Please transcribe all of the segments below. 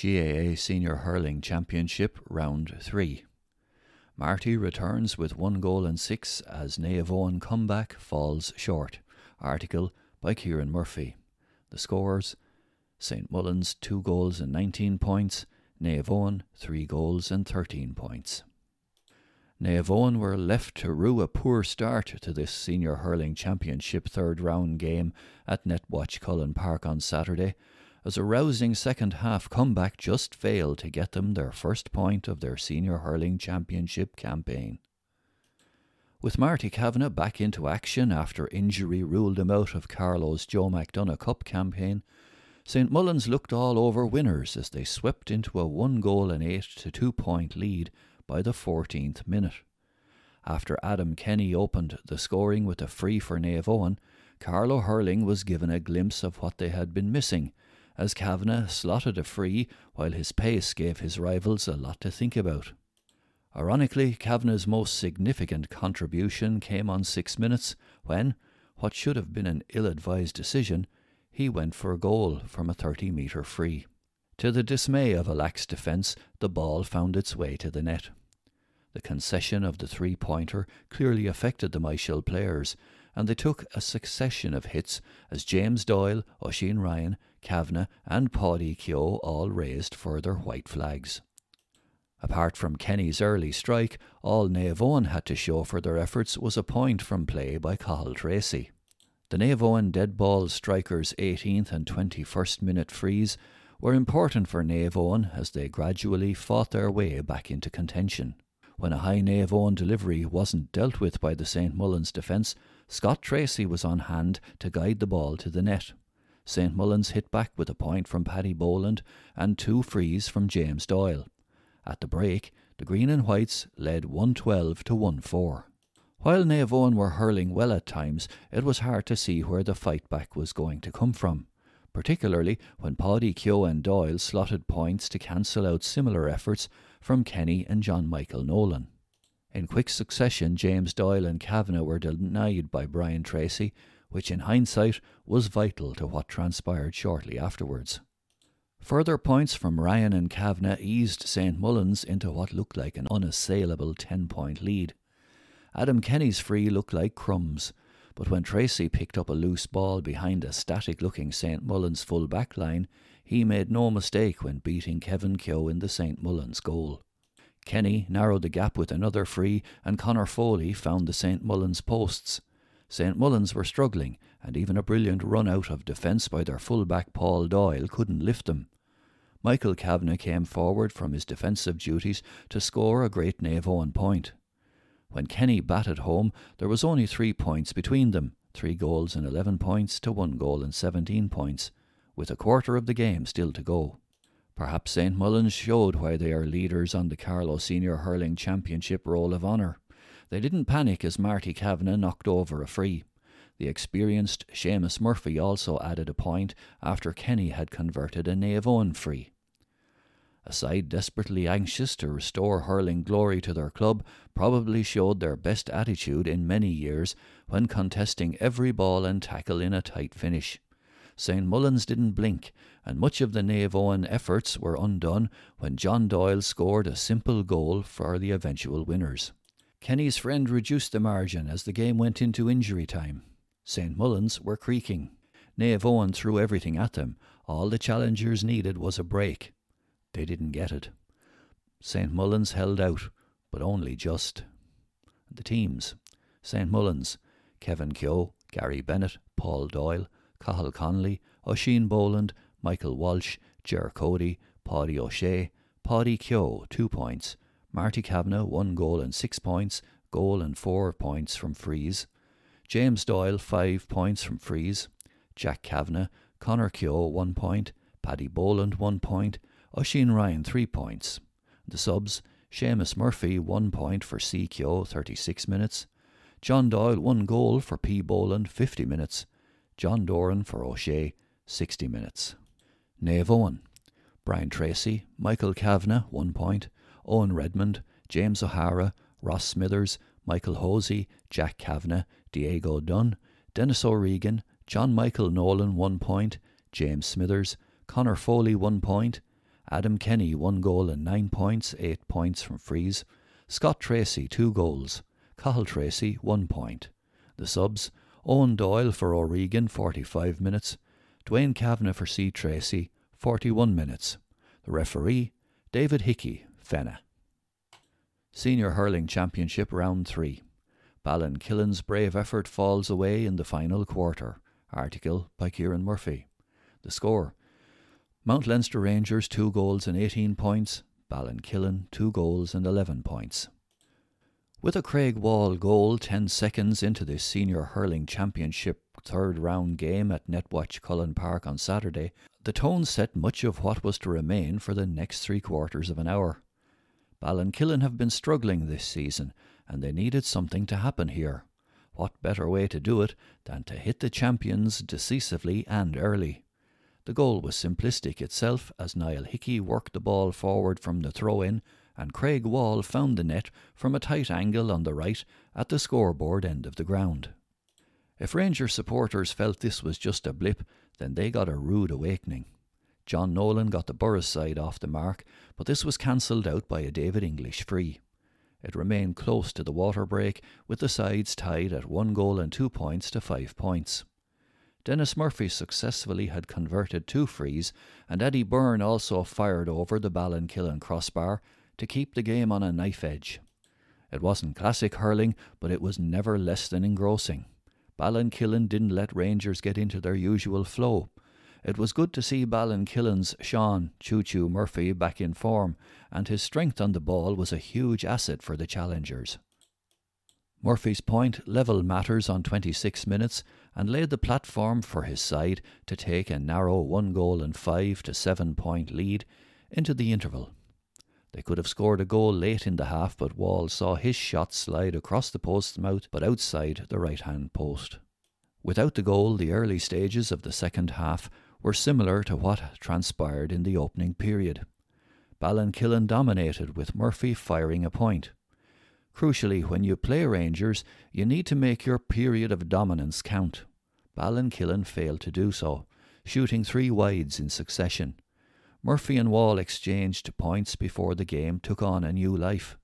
GAA Senior Hurling Championship Round 3. Marty returns with one goal and six as Naomh comeback falls short. Article by Kieran Murphy. The scores St Mullins 2 goals and 19 points, Naomh 3 goals and 13 points. Naomh were left to rue a poor start to this Senior Hurling Championship third round game at Netwatch Cullen Park on Saturday, as a rousing second half comeback just failed to get them their first point of their Senior Hurling Championship campaign. With Marty Kavanagh back into action after injury ruled him out of Carlow's Joe McDonagh Cup campaign, St Mullins looked all over winners as they swept into a one goal and eight to two point lead by the 14th minute. After Adam Kenny opened the scoring with a free for Naomh Eoin, Carlow Hurling was given a glimpse of what they had been missing, as Kavanagh slotted a free while his pace gave his rivals a lot to think about. Ironically, Kavanagh's most significant contribution came on six minutes when, what should have been an ill advised decision, he went for a goal from a 30 metre free. To the dismay of a lax defence, the ball found its way to the net. The concession of the three pointer clearly affected the Myshall players, and they took a succession of hits as James Doyle, Oisin Ryan, Kavanagh, and Paddy Keogh all raised further white flags. Apart from Kenny's early strike, all Naomh had to show for their efforts was a point from play by Cathal Tracy. The Naomh dead ball strikers' 18th and 21st minute frees were important for Naomh as they gradually fought their way back into contention. When a high Naomh delivery wasn't dealt with by the St Mullins defence, Scott Tracy was on hand to guide the ball to the net. St Mullins hit back with a point from Paddy Boland and two frees from James Doyle. At the break, the Green and Whites led 112 to 1 4. While Naomh were hurling well at times, it was hard to see where the fight back was going to come from particularly when Paddy Keogh and Doyle slotted points to cancel out similar efforts from Kenny and John Michael Nolan. In quick succession, James Doyle and Kavanagh were denied by Brian Treacy, which in hindsight was vital to what transpired shortly afterwards. Further points from Ryan and Kavanagh eased St Mullins into what looked like an unassailable 10 point lead. Adam Kenny's free looked like crumbs, but when Tracy picked up a loose ball behind a static looking St Mullins full back line, he made no mistake when beating Kevin Keogh in the St Mullins goal. Kenny narrowed the gap with another free, and Connor Foley found the St Mullins posts. St Mullins were struggling, and even a brilliant run out of defence by their full-back Paul Doyle couldn't lift them. Michael Kavanagh came forward from his defensive duties to score a great Naomh point. When Kenny batted home, there was only three points between them three goals and 11 points to one goal and 17 points, with a quarter of the game still to go. Perhaps St Mullins showed why they are leaders on the Carlow Senior Hurling Championship Roll of Honour. They didn't panic as Marty Kavanagh knocked over a free. The experienced Seamus Murphy also added a point after Kenny had converted a Naomh free. A side desperately anxious to restore hurling glory to their club probably showed their best attitude in many years when contesting every ball and tackle in a tight finish. St Mullins didn't blink, and much of the Naomh efforts were undone when John Doyle scored a simple goal for the eventual winners. Kenny's friend reduced the margin as the game went into injury time. St Mullins were creaking. Naomh threw everything at them. All the challengers needed was a break. They didn't get it. St Mullins held out, but only just. The teams St Mullins, Kevin Keogh, Gary Bennett, Paul Doyle, Cathal Connolly, Oisin Boland, Michael Walsh, Ger Cody, Paddy O'Shea, Paddy Keogh, two points, Marty Kavanagh, one goal and six points, goal and four points from frees, James Doyle, five points from frees, Jack Kavanagh, Connor Keogh, one point, Paddy Boland, one point, Oisin Ryan, three points. The subs, Seamus Murphy, one point for C. Keogh, 36 minutes. John Doyle, one goal for P. Boland, 50 minutes. John Doran for O'Shea, 60 minutes. Naomh Eoin, Brian Tracy, Michael Kavanagh, one point. Owen Redmond, James O'Hara, Ross Smithers, Michael Hosey, Jack Kavanagh, Diego Dunn, Dennis O'Regan, John Michael Nolan, one point. James Smithers, Connor Foley, one point. Adam Kenny, one goal and nine points, eight points from frees. Scott Tracy, two goals. Cathal Tracy, one point. The subs, Owen Doyle for O'Regan, 45 minutes. Dwayne Kavanagh for C. Tracy, 41 minutes. The referee, David Hickey, Fenagh. Senior Hurling Championship Round 3. Ballinkillen's brave effort falls away in the final quarter. Article by Kieran Murphy. The score Mount Leinster Rangers 2 goals and 18 points, Ballinkillen 2 goals and 11 points. With a Craig Wall goal 10 seconds into the Senior Hurling Championship third round game at Netwatch Cullen Park on Saturday, the tone set much of what was to remain for the next three quarters of an hour. Ballinkillen have been struggling this season, and they needed something to happen here. What better way to do it than to hit the champions decisively and early? The goal was simplistic itself as Niall Hickey worked the ball forward from the throw in and Craig Wall found the net from a tight angle on the right at the scoreboard end of the ground. If Ranger supporters felt this was just a blip, then they got a rude awakening. John Nolan got the Borris side off the mark, but this was cancelled out by a David English free. It remained close to the water break, with the sides tied at one goal and two points to five points. Dennis Murphy successfully had converted two frees, and Eddie Byrne also fired over the Ballinkillen crossbar to keep the game on a knife edge. It wasn't classic hurling, but it was never less than engrossing. Ballinkillen didn't let Rangers get into their usual flow. It was good to see Ballinkillen's Sean Choo Choo Murphy back in form, and his strength on the ball was a huge asset for the challengers. Murphy's point levelled matters on 26 minutes and laid the platform for his side to take a narrow one goal and five to seven point lead into the interval. They could have scored a goal late in the half, but Wall saw his shot slide across the post's mouth but outside the right hand post. Without the goal, the early stages of the second half were similar to what transpired in the opening period. Ballinkillen dominated, with Murphy firing a point. Crucially, when you play Rangers, you need to make your period of dominance count. Ballinkillen failed to do so, shooting three wides in succession. Murphy and Wall exchanged points before the game took on a new life.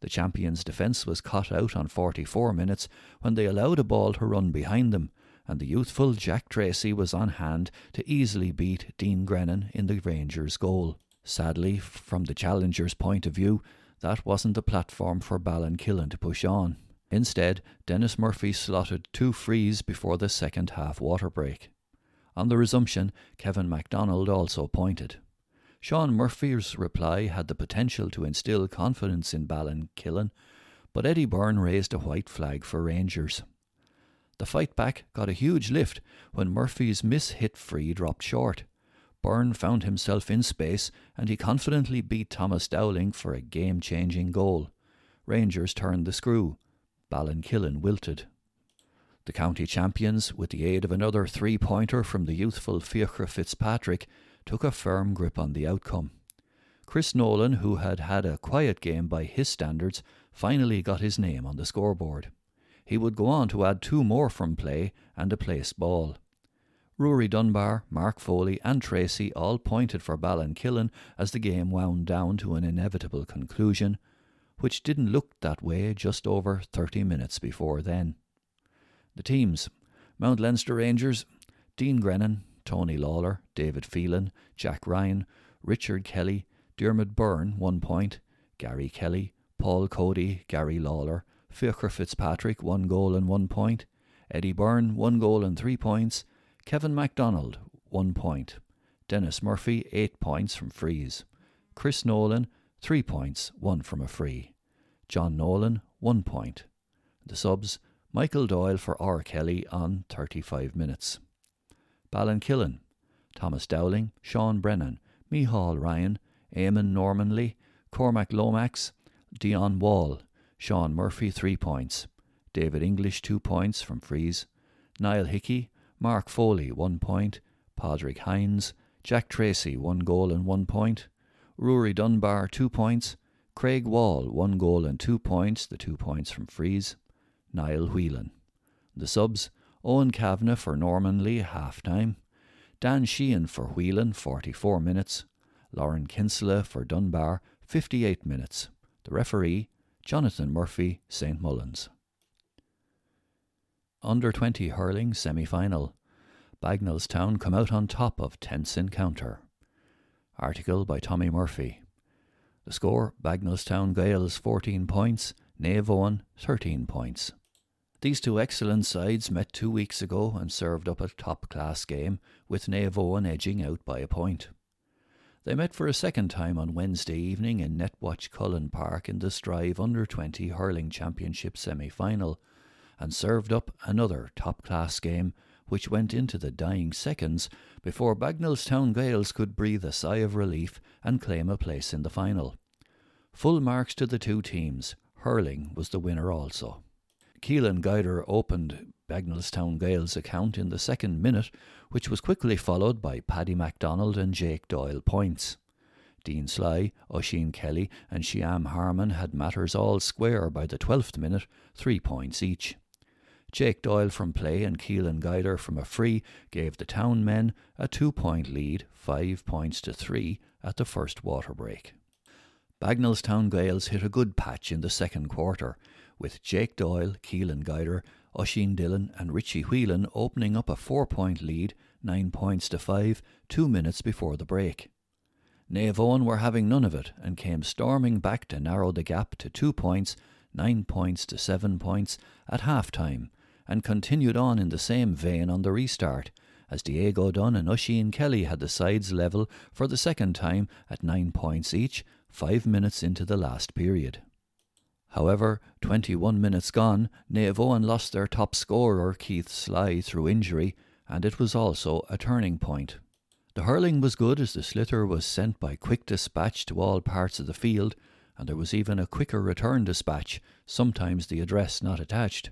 The champions' defence was cut out on 44 minutes when they allowed a ball to run behind them, and the youthful Jack Tracy was on hand to easily beat Dean Grennan in the Rangers' goal. Sadly, from the challengers' point of view, that wasn't the platform for Ballinkillen to push on. Instead, Dennis Murphy slotted two frees before the second half water break. On the resumption, Kevin MacDonald also pointed. Sean Murphy's reply had the potential to instill confidence in Ballinkillen, but Eddie Byrne raised a white flag for Rangers. The fight back got a huge lift when Murphy's miss hit free dropped short. Byrne found himself in space and he confidently beat Thomas Dowling for a game changing goal. Rangers turned the screw. Ballinkillen wilted. The county champions, with the aid of another three pointer from the youthful Fiachra Fitzpatrick, took a firm grip on the outcome. Chris Nolan, who had had a quiet game by his standards, finally got his name on the scoreboard. He would go on to add two more from play and a place ball. Rory Dunbar, Mark Foley, and Tracy all pointed for Ballinkillen as the game wound down to an inevitable conclusion, which didn't look that way just over 30 minutes before then. The teams Mount Leinster Rangers, Dean Grennan, Tony Lawler, David Phelan, Jack Ryan, Richard Kelly, Dermot Byrne, one point, Gary Kelly, Paul Cody, Gary Lawler, Fiachra Fitzpatrick, one goal and one point, Eddie Byrne, one goal and three points, Kevin MacDonald, one point. Dennis Murphy, eight points from frees. Chris Nolan, three points, one from a free. John Nolan, one point. The subs, Michael Doyle for R. Kelly on 35 minutes. Ballinkillen, Thomas Dowling, Sean Brennan, Mihal Ryan, Eamon Normanley, Cormac Lomax, Dion Wall, Sean Murphy, three points. David English, two points from frees. Niall Hickey, Mark Foley, one point. Padraig Hines. Jack Tracy, one goal and one point. Rory Dunbar, two points. Craig Wall, one goal and two points, the two points from frees. Niall Whelan. The subs, Owen Kavanagh for Normanley, half time. Dan Sheehan for Whelan, 44 minutes. Lauren Kinsella for Dunbar, 58 minutes. The referee, Jonathan Murphy, St Mullins. Under 20 hurling semi final. Bagnallstown come out on top of tense encounter. Article by Tommy Murphy. The score Bagnallstown Gaels 14 points, Eoin 13 points. These two excellent sides met two weeks ago and served up a top class game, with Eoin edging out by a point. They met for a second time on Wednesday evening in Netwatch Cullen Park in the Strive Under 20 Hurling Championship semi final and served up another top class game which went into the dying seconds before Bagnallstown Gaels could breathe a sigh of relief and claim a place in the final. Full marks to the two teams. Hurling was the winner also. Keelan Guider opened Bagnallstown Gaels' account in the second minute, which was quickly followed by Paddy MacDonald and Jake Doyle points. Dean Sly, Oisin Kelly, and Shiam Harmon had matters all square by the twelfth minute, three points each. Jake Doyle from play and Keelan Guider from a free gave the town men a two point lead, five points to three, at the first water break. Bagnallstown Gaels hit a good patch in the second quarter, with Jake Doyle, Keelan Guider, Oisin Dillon, and Richie Whelan opening up a four point lead, nine points to five, two minutes before the break. Naomh Eoin were having none of it and came storming back to narrow the gap to two points, nine points to seven points, at half time, and continued on in the same vein on the restart, as Diego Dunn and Oisin Kelly had the sides level for the second time at nine points each, five minutes into the last period. However, 21 minutes gone, Naomh Eoin lost their top scorer, Keith Sly, through injury, and it was also a turning point. The hurling was good as the sliotar was sent by quick dispatch to all parts of the field, and there was even a quicker return dispatch, sometimes the address not attached.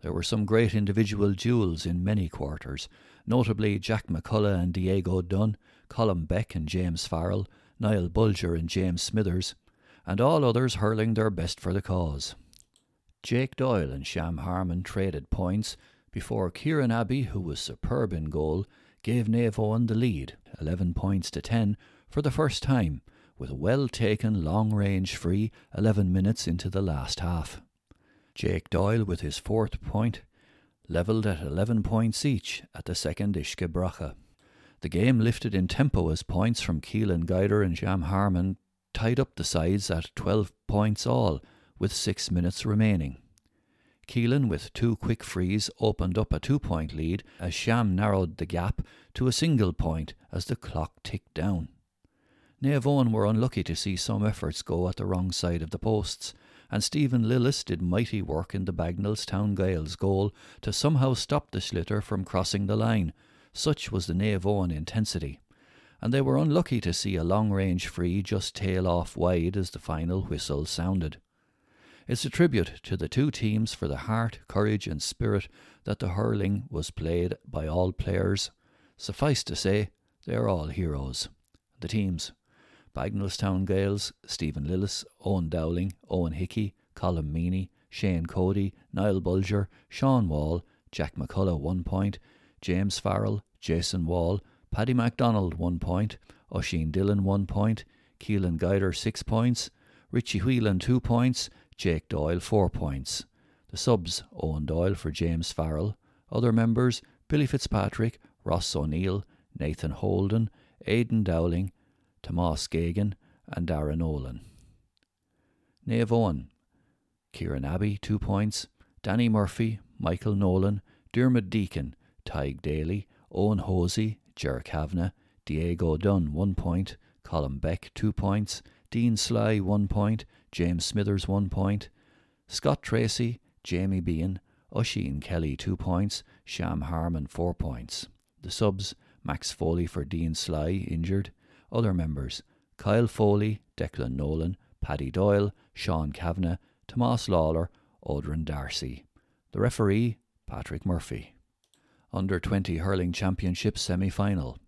There were some great individual duels in many quarters, notably Jack McCullough and Diego Dunn, Colin Beck and James Farrell, Niall Bulger and James Smithers, and all others hurling their best for the cause. Jake Doyle and Sham Harmon traded points before Kieran Abbey, who was superb in goal, gave Naomh Eoin the lead, 11 points to 10, for the first time, with a well taken long range free 11 minutes into the last half. Jake Doyle, with his fourth point, levelled at 11 points each at the second Uisce Bracha. The game lifted in tempo as points from Keelan Guider and Sham Harmon tied up the sides at 12 points all, with six minutes remaining. Keelan, with two quick frees, opened up a two point lead as Sham narrowed the gap to a single point as the clock ticked down. Eoin were unlucky to see some efforts go at the wrong side of the posts, and Stephen Lillis did mighty work in the Bagnallstown Gaels goal to somehow stop the sliotar from crossing the line. Such was the Eoin intensity and they were unlucky to see a long range free just tail off wide as the final whistle sounded. It's a tribute to the two teams for the heart, courage, and spirit that the hurling was played by all players. Suffice to say, they are all heroes. The teams Bagnallstown Gaels, Stephen Lillis, Owen Dowling, Owen Hickey, Colin Meaney, Shane Cody, Niall Bulger, Sean Wall, Jack McCullough one point, James Farrell, Jason Wall, Paddy MacDonald, one point. Oisin Dillon, one point. Keelan Guider, six points. Richie Whelan, two points. Jake Doyle, four points. The subs, Owen Doyle for James Farrell. Other members, Billy Fitzpatrick, Ross O'Neill, Nathan Holden, Aidan Dowling, Tomas Gagan, and Darren Nolan. Naomh Eoin, Kieran Abbey, two points. Danny Murphy, Michael Nolan, Dermot Deacon, Tadhg Daly, Owen Hosey, Ger Kavanagh, Diego Dunn, one point, Colin Beck, two points, Dean Sly, one point, James Smithers, one point, Scott Tracy, Jamie Bean, Oisin Kelly, two points, Sham Harmon, four points. The subs, Max Foley for Dean Sly, injured. Other members, Kyle Foley, Declan Nolan, Paddy Doyle, Sean Kavanagh, Tomas Lawler, Audrin Darcy. The referee, Patrick Murphy. Under 20 Hurling Championship semi final.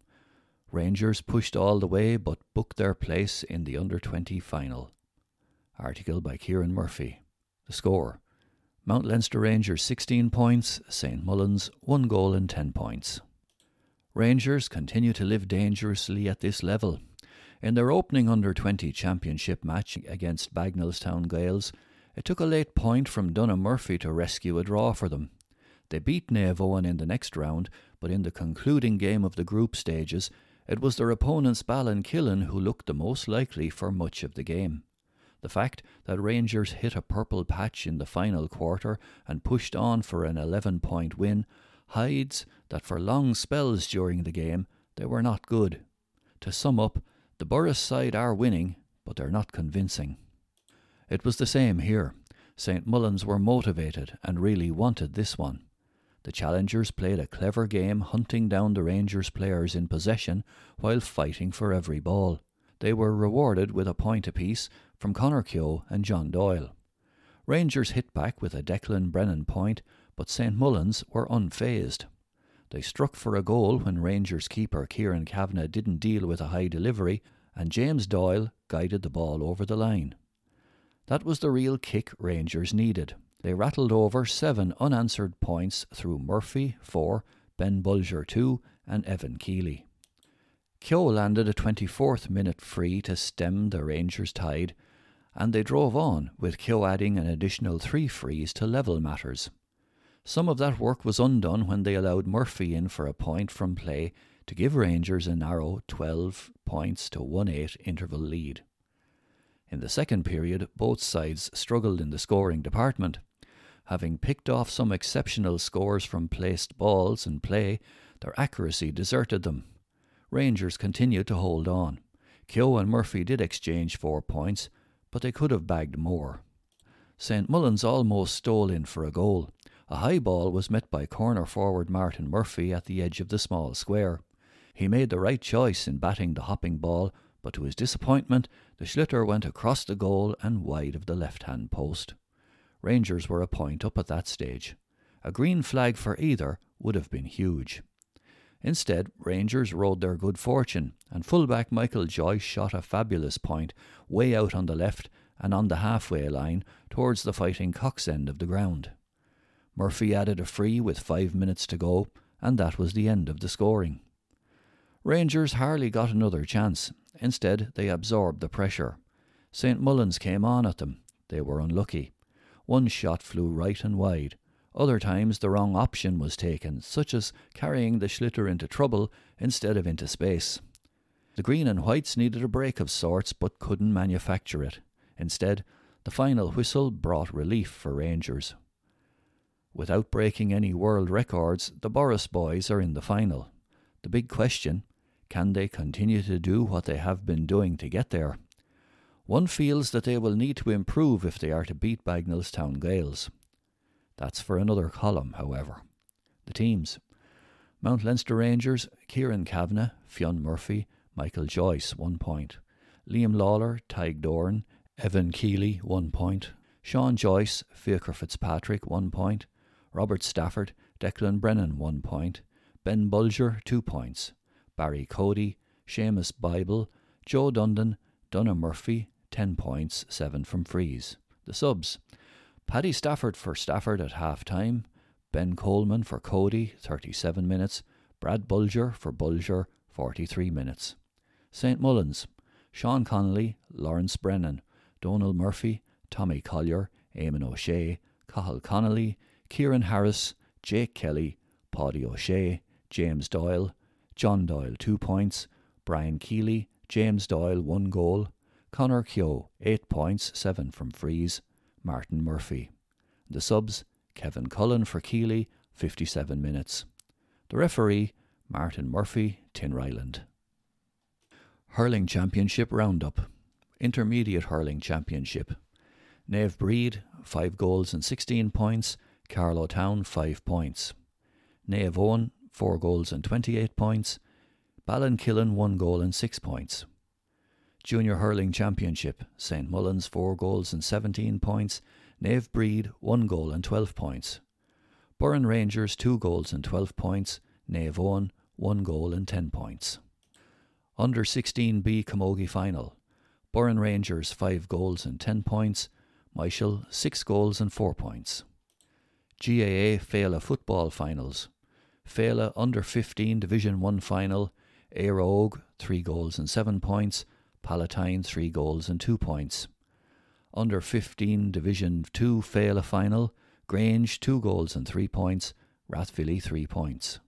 Rangers pushed all the way but booked their place in the Under 20 final. Article by Kieran Murphy. The score Mount Leinster Rangers 16 points, St Mullins 1 goal and 10 points. Rangers continue to live dangerously at this level. In their opening under 20 championship match against Bagnallstown Gaels, it took a late point from Dunham Murphy to rescue a draw for them. They beat Eoin in the next round, but in the concluding game of the group stages, it was their opponents Ballinkillen who looked the most likely for much of the game. The fact that Rangers hit a purple patch in the final quarter and pushed on for an 11 point win hides that for long spells during the game they were not good. To sum up, the Borris side are winning, but they're not convincing. It was the same here. St. Mullins were motivated and really wanted this one. The challengers played a clever game hunting down the Rangers players in possession while fighting for every ball. They were rewarded with a point apiece from Conor Keogh and John Doyle. Rangers hit back with a Declan Brennan point, but St. Mullins were unfazed. They struck for a goal when Rangers keeper Kieran Kavanagh didn't deal with a high delivery, and James Doyle guided the ball over the line. That was the real kick Rangers needed. They rattled over seven unanswered points through Murphy, four, Ben Bulger, two, and Evan Keeley. Keogh landed a 24th minute free to stem the Rangers' tide, and they drove on, with Keogh adding an additional three frees to level matters. Some of that work was undone when they allowed Murphy in for a point from play to give Rangers a narrow 12 points to 1 8 interval lead. In the second period, both sides struggled in the scoring department. Having picked off some exceptional scores from placed balls and play, their accuracy deserted them. Rangers continued to hold on. Keogh and Murphy did exchange four points, but they could have bagged more. St. Mullins almost stole in for a goal. A high ball was met by corner forward Martin Murphy at the edge of the small square. He made the right choice in batting the hopping ball, but to his disappointment, the sliotar went across the goal and wide of the left hand post. Rangers were a point up at that stage. A green flag for either would have been huge. Instead, Rangers rode their good fortune, and fullback Michael Joyce shot a fabulous point way out on the left and on the halfway line towards the Fighting Cocks end of the ground. Murphy added a free with five minutes to go, and that was the end of the scoring. Rangers hardly got another chance. Instead, they absorbed the pressure. St. Mullins came on at them. They were unlucky. One shot flew right and wide. Other times the wrong option was taken, such as carrying the sliotar into trouble instead of into space. The green and whites needed a break of sorts but couldn't manufacture it. Instead, the final whistle brought relief for Rangers. Without breaking any world records, the Borris boys are in the final. The big question can they continue to do what they have been doing to get there? One feels that they will need to improve if they are to beat Bagnallstown Gaels. That's for another column, however. The teams Mount Leinster Rangers, Kieran Kavanagh, Fionn Murphy, Michael Joyce, one point. Liam Lawler, Tadhg Doran, Evan Keeley, one point. Sean Joyce, Fiachra Fitzpatrick, one point. Robert Stafford, Declan Brennan, one point. Ben Bulger, two points. Barry Cody, Seamus Bible, Joe Dundon, Donna Murphy, ten points, seven from frees. The subs. Paddy Stafford for Stafford at half time. Ben Coleman for Cody, 37 minutes. Brad Bulger for Bulger, 43 minutes. St. Mullins. Sean Connolly, Lawrence Brennan, Donald Murphy, Tommy Collier, Eamon O'Shea, Cathal Connolly, Kieran Harris, Jake Kelly, Paddy O'Shea, James Doyle, John Doyle two points, Brian Keeley, James Doyle one goal, Conor Keogh eight points, seven from frees, Martin Murphy. The subs, Kevin Cullen for Keeley, 57 minutes. The referee, Martin Murphy, Tinryland. Hurling Championship Roundup. Intermediate Hurling Championship. Naomh Bríd, 5 goals and 16 points. Carlow Town 5 points. Naomh Eoin 4 goals and 28 points. Ballinkillen 1 goal and 6 points. Junior Hurling Championship St Mullins 4 goals and 17 points. Naomh Bríd 1 goal and 12 points. Burren Rangers 2 goals and 12 points. Naomh Eoin 1 goal and 10 points. Under 16B Camogie Final Burren Rangers 5 goals and 10 points. Michael 6 goals and 4 points. GAA Féile football finals. Féile under 15 Division 1 final. Óg, 3 goals and 7 points. Palatine 3 goals and 2 points. Under 15 Division 2 Féile final, Grange 2 goals and 3 points, Rathvilly 3 points.